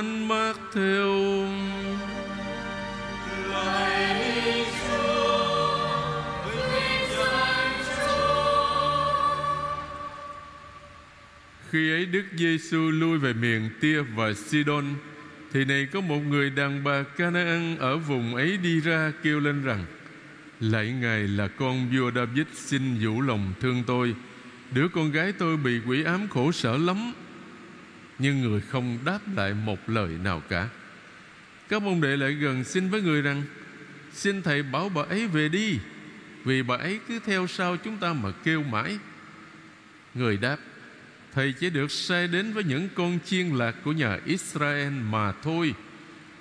Thánh Mát theo. Khi ấy Đức Giêsu lui về miền Tia và Sidon, thì này có một người đàn bà Canaan ở vùng ấy đi ra kêu lên rằng, Lạy Ngài là con vua David, xin vũ lòng thương tôi. Đứa con gái tôi bị quỷ ám khổ sở lắm. Nhưng người không đáp lại một lời nào cả. Các môn đệ lại gần xin với người rằng, Xin Thầy bảo bà ấy về đi, Vì bà ấy cứ theo sau chúng ta mà kêu mãi. Người đáp, Thầy chỉ được sai đến với những con chiên lạc của nhà Israel mà thôi,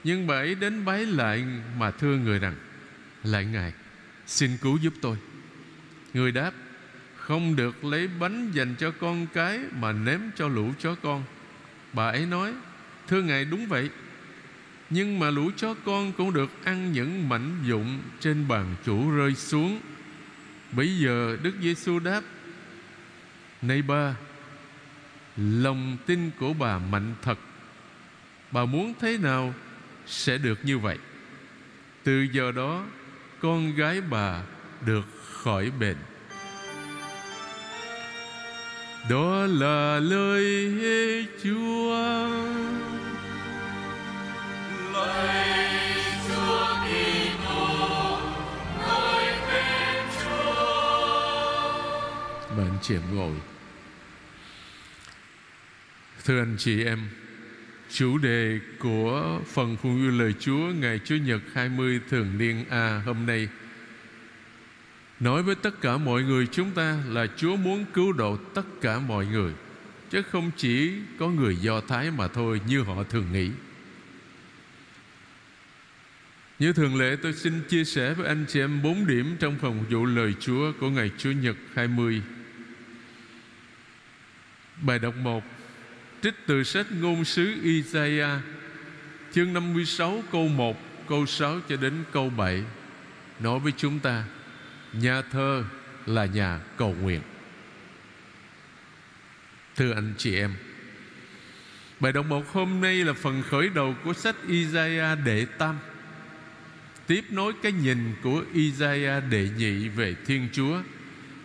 Nhưng bà ấy đến bái lại mà thưa người rằng, Lại Ngài, Xin cứu giúp tôi Người đáp, Không được lấy bánh dành cho con cái Mà ném cho lũ chó con. Bà ấy nói, Thưa Ngài, đúng vậy. Nhưng mà lũ chó con cũng được ăn những mảnh dụng Trên bàn chủ rơi xuống. Bây giờ Đức Giêsu đáp, Này ba Lòng tin của bà mạnh thật. Bà muốn thế nào Sẽ được như vậy. Từ giờ đó, Con gái bà được khỏi bệnh. Đó là lời Chúa Lời Chúa Kitô, ngợi khen Chúa. Bạn chị em ngồi Thưa anh chị em Chủ đề của phần phụng yêu lời Chúa Ngày Chúa Nhật 20 Thường Niên A hôm nay Nói với tất cả mọi người chúng ta là Chúa muốn cứu độ tất cả mọi người, Chứ không chỉ có người Do Thái mà thôi như họ thường nghĩ. Như thường lệ, tôi xin chia sẻ với anh chị em bốn điểm trong phần vụ lời Chúa của ngày Chúa Nhật 20 Bài đọc 1 Trích từ sách ngôn sứ Isaiah, Chương 56 câu 1 Câu 6 cho đến câu 7 Nói với chúng ta Nhà thơ là nhà cầu nguyện. Thưa anh chị em Bài đồng một hôm nay là phần khởi đầu của sách Isaiah đệ tam. Tiếp nối cái nhìn của Isaiah đệ nhị về Thiên Chúa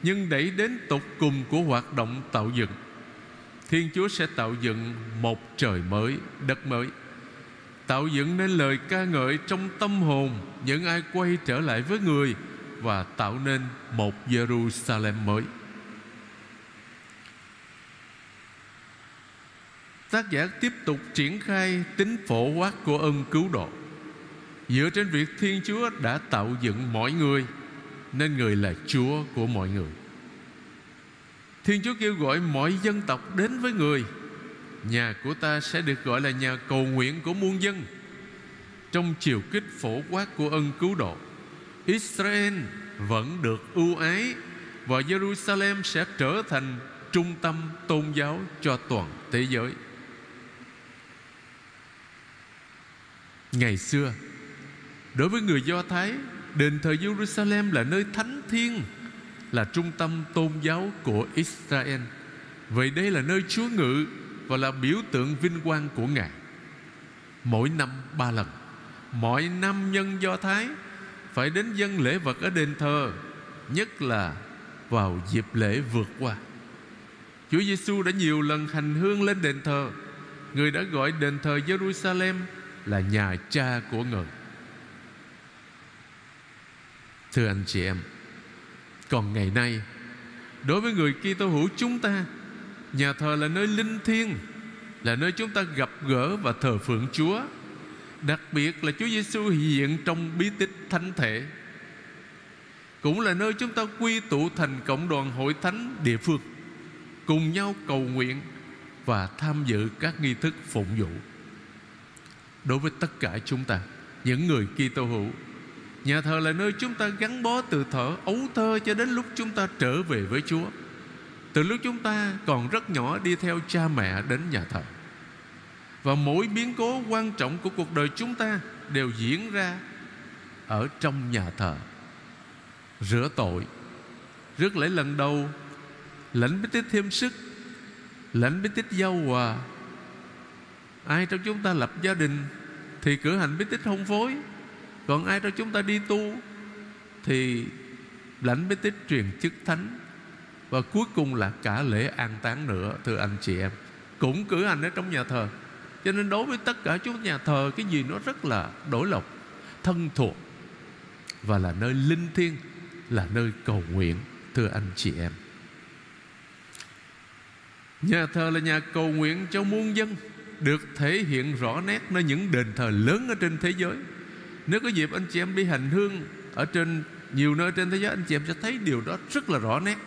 Nhưng đẩy đến tục cùng của hoạt động tạo dựng. Thiên Chúa sẽ tạo dựng một trời mới, đất mới. Tạo dựng nên lời ca ngợi trong tâm hồn Những ai quay trở lại với người và tạo nên một Jerusalem mới. Tác giả tiếp tục triển khai tính phổ quát của ân cứu độ. Dựa trên việc Thiên Chúa đã tạo dựng mọi người, Nên người là Chúa của mọi người. Thiên Chúa kêu gọi mọi dân tộc đến với người. Nhà của ta sẽ được gọi là nhà cầu nguyện của muôn dân. Trong chiều kích phổ quát của ân cứu độ Israel vẫn được ưu ái Và Jerusalem sẽ trở thành trung tâm tôn giáo cho toàn thế giới. Ngày xưa, Đối với người Do Thái, Đền thờ Jerusalem là nơi thánh thiên Là trung tâm tôn giáo của Israel. Vậy đây là nơi Chúa ngự Và là biểu tượng vinh quang của Ngài. Mỗi năm ba lần, mỗi năm nhân Do Thái phải đến dân lễ vật ở đền thờ, Nhất là vào dịp lễ vượt qua. Chúa Giêsu đã nhiều lần hành hương lên đền thờ. Người đã gọi đền thờ Jerusalem Là nhà cha của người Thưa anh chị em, Còn ngày nay, Đối với người Kitô hữu chúng ta, Nhà thờ là nơi linh thiêng, Là nơi chúng ta gặp gỡ và thờ phượng Chúa. Đặc biệt là Chúa Giêsu hiện trong bí tích thánh thể, Cũng là nơi chúng ta quy tụ thành cộng đoàn hội thánh địa phương, Cùng nhau cầu nguyện Và tham dự các nghi thức phụng vụ. Đối với tất cả chúng ta, Những người Kitô hữu, Nhà thờ là nơi chúng ta gắn bó từ thở, ấu thơ cho đến lúc chúng ta trở về với Chúa. Từ lúc chúng ta còn rất nhỏ đi theo cha mẹ đến nhà thờ. Và mỗi biến cố quan trọng của cuộc đời chúng ta Đều diễn ra ở trong nhà thờ. Rửa tội. Rước lễ lần đầu, Lãnh bí tích thêm sức, Lãnh bí tích giao hòa. Ai trong chúng ta lập gia đình Thì cử hành bí tích hôn phối. Còn ai trong chúng ta đi tu Thì lãnh bí tích truyền chức thánh. Và cuối cùng là cả lễ an táng nữa, Thưa anh chị em. Cũng cử hành ở trong nhà thờ. Cho nên đối với tất cả chúng nhà thờ, Cái gì nó rất là đổi lộc Thân thuộc Và là nơi linh thiêng, Là nơi cầu nguyện, Thưa anh chị em. Nhà thờ là nhà cầu nguyện cho muôn dân, Được thể hiện rõ nét Nơi những đền thờ lớn ở trên thế giới. Nếu có dịp anh chị em đi hành hương Ở trên, nhiều nơi trên thế giới, Anh chị em sẽ thấy điều đó rất là rõ nét.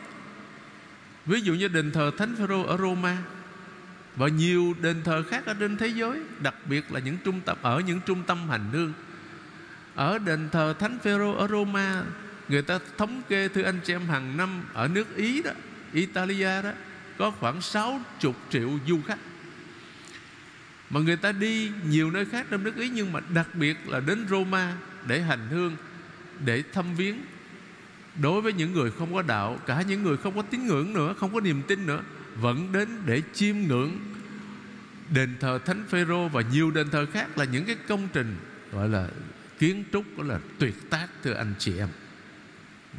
Ví dụ như đền thờ Thánh Phêrô ở Roma và nhiều đền thờ khác ở trên thế giới, Đặc biệt là những trung tâm, Ở những trung tâm hành hương. Ở đền thờ Thánh Phêrô ở Roma, Người ta thống kê, thưa anh chị em, hàng năm Ở nước Ý đó, Italia đó, có khoảng 60 triệu du khách. Mà người ta đi nhiều nơi khác trong nước Ý, Nhưng mà đặc biệt là đến Roma Để hành hương, Để thăm viếng. Đối với những người không có đạo, Cả những người không có tín ngưỡng nữa, Không có niềm tin nữa vẫn đến để chiêm ngưỡng. Đền thờ Thánh Phêrô Và nhiều đền thờ khác là những cái công trình Gọi là kiến trúc, Gọi là tuyệt tác, thưa anh chị em.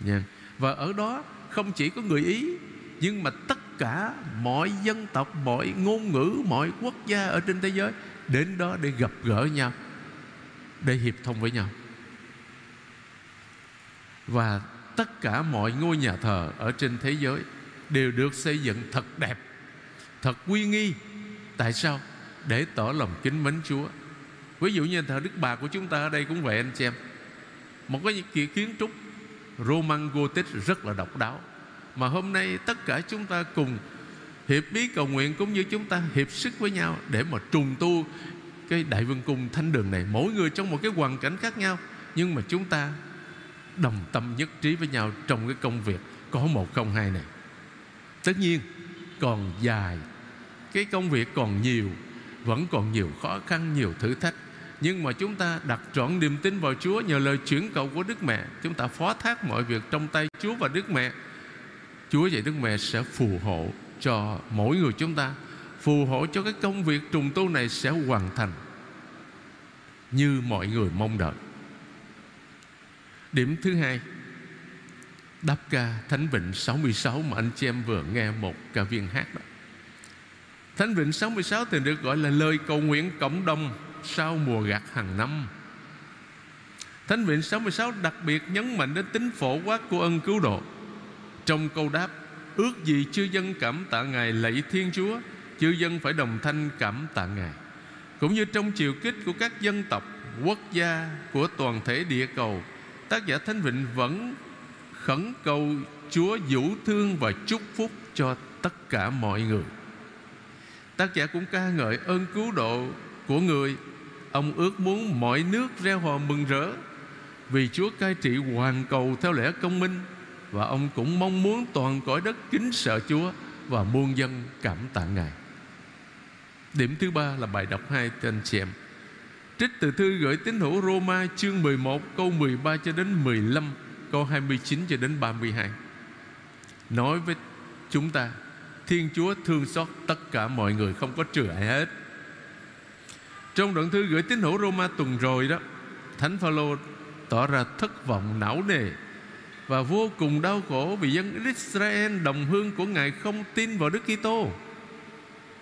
Nha. Và ở đó không chỉ có người Ý, Nhưng mà tất cả mọi dân tộc, mọi ngôn ngữ, mọi quốc gia ở trên thế giới đến đó để gặp gỡ nhau, để hiệp thông với nhau. Và tất cả mọi ngôi nhà thờ ở trên thế giới đều được xây dựng thật đẹp, thật uy nghi. Tại sao? Để tỏ lòng kính mến Chúa. Ví dụ như thờ Đức Bà của chúng ta ở đây cũng vậy, anh chị em. Một cái kiến trúc Roman Gothic rất là độc đáo. Mà hôm nay tất cả chúng ta cùng hiệp bí cầu nguyện cũng như chúng ta hiệp sức với nhau để mà trùng tu cái đại vương cung thánh đường này. Mỗi người trong một cái hoàn cảnh khác nhau, nhưng mà chúng ta đồng tâm nhất trí với nhau trong cái công việc có một không hai này tất nhiên, còn dài. Cái công việc còn nhiều, vẫn còn nhiều khó khăn, nhiều thử thách. Nhưng mà chúng ta đặt trọn niềm tin vào Chúa nhờ lời chuyển cầu của Đức Mẹ. Chúng ta phó thác mọi việc trong tay Chúa và Đức Mẹ. Chúa dạy Đức Mẹ sẽ phù hộ cho mỗi người chúng ta. Phù hộ cho cái công việc trùng tu này sẽ hoàn thành Như mọi người mong đợi. Điểm thứ hai Đáp ca Thánh Vịnh 66 Mà anh chị em vừa nghe một ca viên hát đó. Thánh Vịnh 66 thì được gọi là lời cầu nguyện cộng đồng Sau mùa gặt hàng năm. Thánh Vịnh 66 đặc biệt nhấn mạnh đến tính phổ quát của ân cứu độ. Trong câu đáp, Ước gì chư dân cảm tạ Ngài lạy Thiên Chúa, Chư dân phải đồng thanh cảm tạ Ngài. Cũng như trong chiều kích của các dân tộc, Quốc gia, của toàn thể địa cầu, Tác giả Thánh Vịnh vẫn khẩn cầu Chúa vũ thương và chúc phúc cho tất cả mọi người. Tác giả cũng ca ngợi ơn cứu độ của người. Ông ước muốn mọi nước reo hò mừng rỡ Vì Chúa cai trị hoàn cầu theo lẽ công minh và ông cũng mong muốn toàn cõi đất kính sợ Chúa Và muôn dân cảm tạ Ngài. Điểm thứ ba là bài đọc hai tên chị em. Trích từ thư gửi tín hữu Roma chương 11 câu 13 cho đến 15 Câu 29 cho đến 32 Nói với chúng ta Thiên Chúa thương xót tất cả mọi người Không có trừ ai hết Trong đoạn thư gửi tín hữu Roma tuần rồi đó Thánh Phaolô tỏ ra thất vọng não nề và vô cùng đau khổ vì dân Israel đồng hương của Ngài không tin vào Đức Kitô.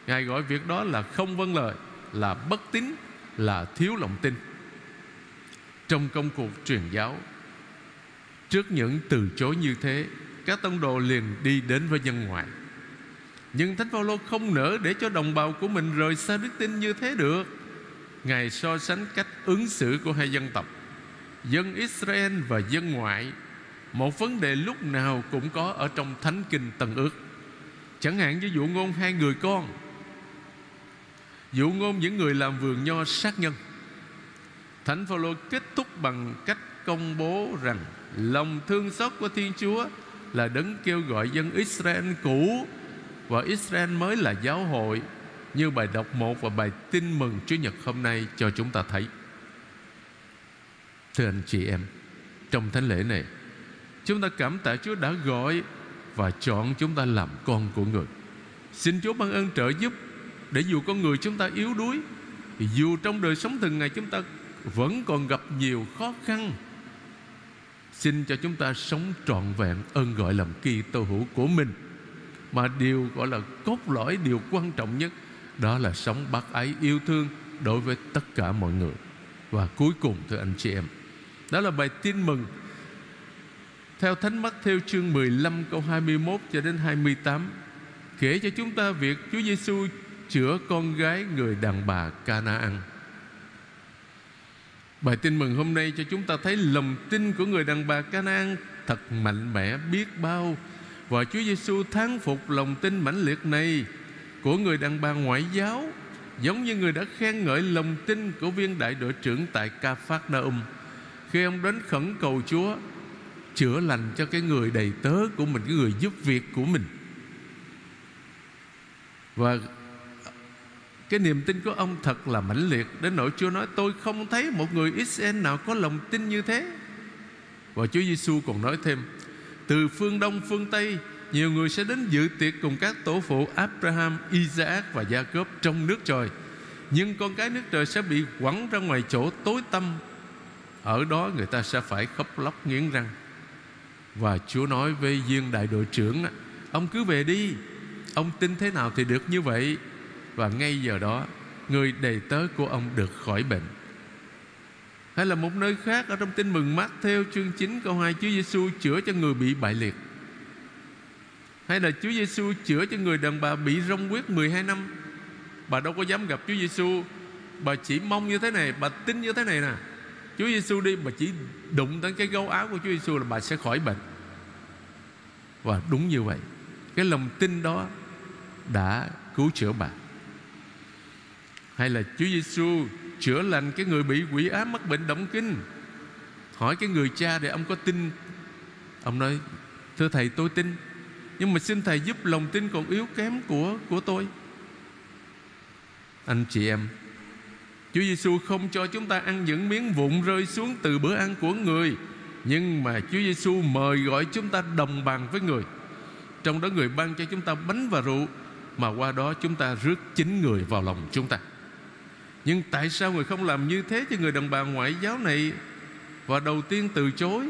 Ngài gọi việc đó là không vâng lời, là bất tín, là thiếu lòng tin. Trong công cuộc truyền giáo, trước những từ chối như thế, các tông đồ liền đi đến với dân ngoại. Nhưng Thánh Phaolô không nỡ để cho đồng bào của mình rời xa đức tin như thế được. Ngài so sánh cách ứng xử của hai dân tộc, dân Israel và dân ngoại một vấn đề lúc nào cũng có ở trong thánh kinh tân ước chẳng hạn như dụ ngôn hai người con dụ ngôn những người làm vườn nho sát nhân thánh phaolô kết thúc bằng cách công bố rằng lòng thương xót của thiên chúa là đấng kêu gọi dân israel cũ và israel mới là giáo hội, như bài đọc một và bài tin mừng Chúa Nhật hôm nay cho chúng ta thấy. Thưa anh chị em, Trong thánh lễ này, Chúng ta cảm tạ Chúa đã gọi Và chọn chúng ta làm con của người. Xin Chúa ban ơn trợ giúp Để dù con người chúng ta yếu đuối, dù trong đời sống thường ngày chúng ta vẫn còn gặp nhiều khó khăn xin cho chúng ta sống trọn vẹn ơn gọi làm kỳ tô hữu của mình. Mà điều gọi là cốt lõi, điều quan trọng nhất, đó là sống bác ái yêu thương đối với tất cả mọi người. Và cuối cùng, thưa anh chị em, đó là bài tin mừng. Theo Thánh Mắt theo chương 15 câu 21 cho đến 28 kể cho chúng ta việc Chúa Giêsu chữa con gái người đàn bà Canaan. Bài tin mừng hôm nay cho chúng ta thấy lòng tin của người đàn bà Canaan thật mạnh mẽ biết bao. Và Chúa Giêsu thán phục lòng tin mãnh liệt này của người đàn bà ngoại giáo, giống như người đã khen ngợi lòng tin của viên đại đội trưởng tại Ca Phát Na Um khi ông đến khẩn cầu Chúa, chữa lành cho cái người đầy tớ của mình, cái người giúp việc của mình. Và cái niềm tin của ông thật là mãnh liệt Đến nỗi Chúa nói tôi không thấy một người Israel nào có lòng tin như thế. Và Chúa Giêsu còn nói thêm Từ phương Đông phương Tây Nhiều người sẽ đến dự tiệc cùng các tổ phụ Abraham, Isaac và Jacob trong nước trời. Nhưng con cái nước trời sẽ bị quẳng ra ngoài chỗ tối tăm. Ở đó người ta sẽ phải khóc lóc nghiến răng. Và Chúa nói với viên đại đội trưởng Ông cứ về đi. Ông tin thế nào thì được như vậy. Và ngay giờ đó, Người đầy tớ của ông được khỏi bệnh. Hay là một nơi khác Ở trong tin mừng mát theo chương 9 câu 2 Chúa Giêsu chữa cho người bị bại liệt. Hay là Chúa Giêsu chữa cho người đàn bà bị rong huyết 12 năm? Bà đâu có dám gặp Chúa Giêsu. Bà chỉ mong như thế này, Bà tin như thế này nè. Chúa Giêsu đi, Bà chỉ đụng tới cái gấu áo của Chúa Giêsu là bà sẽ khỏi bệnh. Và đúng như vậy, Cái lòng tin đó đã cứu chữa bà hay là Chúa Giêsu chữa lành cái người bị quỷ ám mắc bệnh động kinh? Hỏi cái người cha để ông có tin. Ông nói, thưa thầy, tôi tin. Nhưng mà xin thầy giúp lòng tin còn yếu kém của của tôi. Anh chị em, Chúa Giêsu không cho chúng ta ăn những miếng vụn rơi xuống từ bữa ăn của người, nhưng mà Chúa Giêsu mời gọi chúng ta đồng bằng với người. Trong đó người ban cho chúng ta bánh và rượu, mà qua đó chúng ta rước chính người vào lòng chúng ta nhưng tại sao người không làm như thế cho người đàn bà ngoại giáo này? Và đầu tiên từ chối.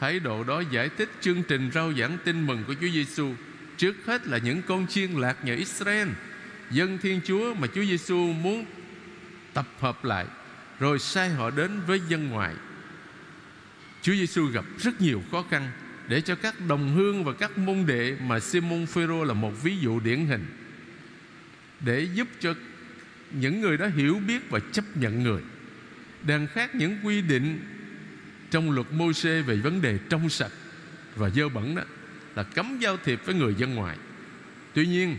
Thái độ đó giải thích chương trình rao giảng tin mừng của Chúa Giêsu. Trước hết là những con chiên lạc nhà Israel, dân Thiên Chúa mà Chúa Giêsu muốn tập hợp lại, rồi sai họ đến với dân ngoại. Chúa Giêsu gặp rất nhiều khó khăn để cho các đồng hương và các môn đệ mà Simon Phêrô là một ví dụ điển hình để giúp cho những người đó hiểu biết và chấp nhận người, đang khác những quy định trong luật môi xê về vấn đề trong sạch và dơ bẩn đó là cấm giao thiệp với người dân ngoài. Tuy nhiên,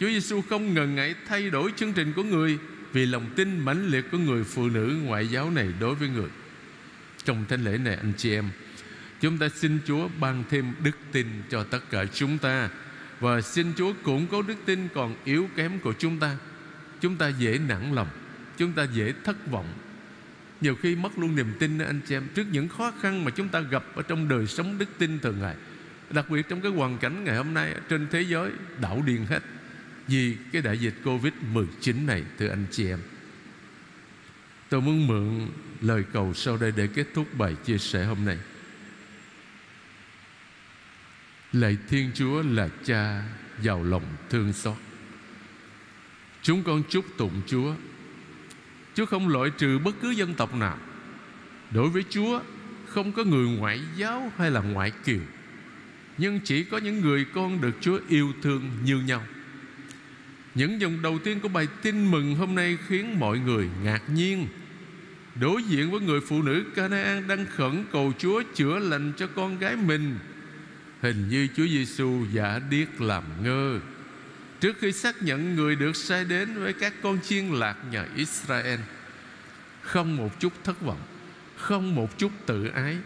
Chúa Giêsu không ngần ngại thay đổi chương trình của người vì lòng tin mãnh liệt của người phụ nữ ngoại giáo này đối với người. Trong thánh lễ này, anh chị em, Chúng ta xin Chúa ban thêm đức tin cho tất cả chúng ta Và xin Chúa củng cố đức tin còn yếu kém của chúng ta. Chúng ta dễ nản lòng, Chúng ta dễ thất vọng. Nhiều khi mất luôn niềm tin anh chị em, Trước những khó khăn mà chúng ta gặp Ở trong đời sống đức tin thường ngày. Đặc biệt trong cái hoàn cảnh ngày hôm nay Trên thế giới đảo điên hết Vì cái đại dịch Covid-19 này, Thưa anh chị em. Tôi muốn mượn lời cầu sau đây Để kết thúc bài chia sẻ hôm nay. Lạy Thiên Chúa là cha giàu lòng thương xót. Chúng con chúc tụng Chúa. Chúa không loại trừ bất cứ dân tộc nào. Đối với Chúa, Không có người ngoại giáo hay là ngoại kiều. Nhưng chỉ có những người con được Chúa yêu thương như nhau. Những dòng đầu tiên của bài tin mừng hôm nay Khiến mọi người ngạc nhiên. Đối diện với người phụ nữ Canaan Đang khẩn cầu Chúa chữa lành cho con gái mình, Hình như Chúa Giêsu giả điếc làm ngơ. Trước khi xác nhận người được sai đến với các con chiên lạc nhà Israel, Không một chút thất vọng, Không một chút tự ái,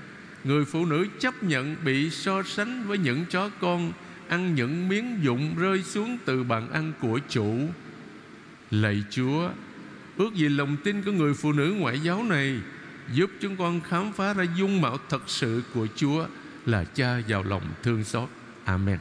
Người phụ nữ chấp nhận bị so sánh với những chó con Ăn những miếng dụng rơi xuống từ bàn ăn của chủ Lạy Chúa, Ước gì lòng tin của người phụ nữ ngoại giáo này Giúp chúng con khám phá ra dung mạo thật sự của Chúa là cha giàu lòng thương xót. Amen.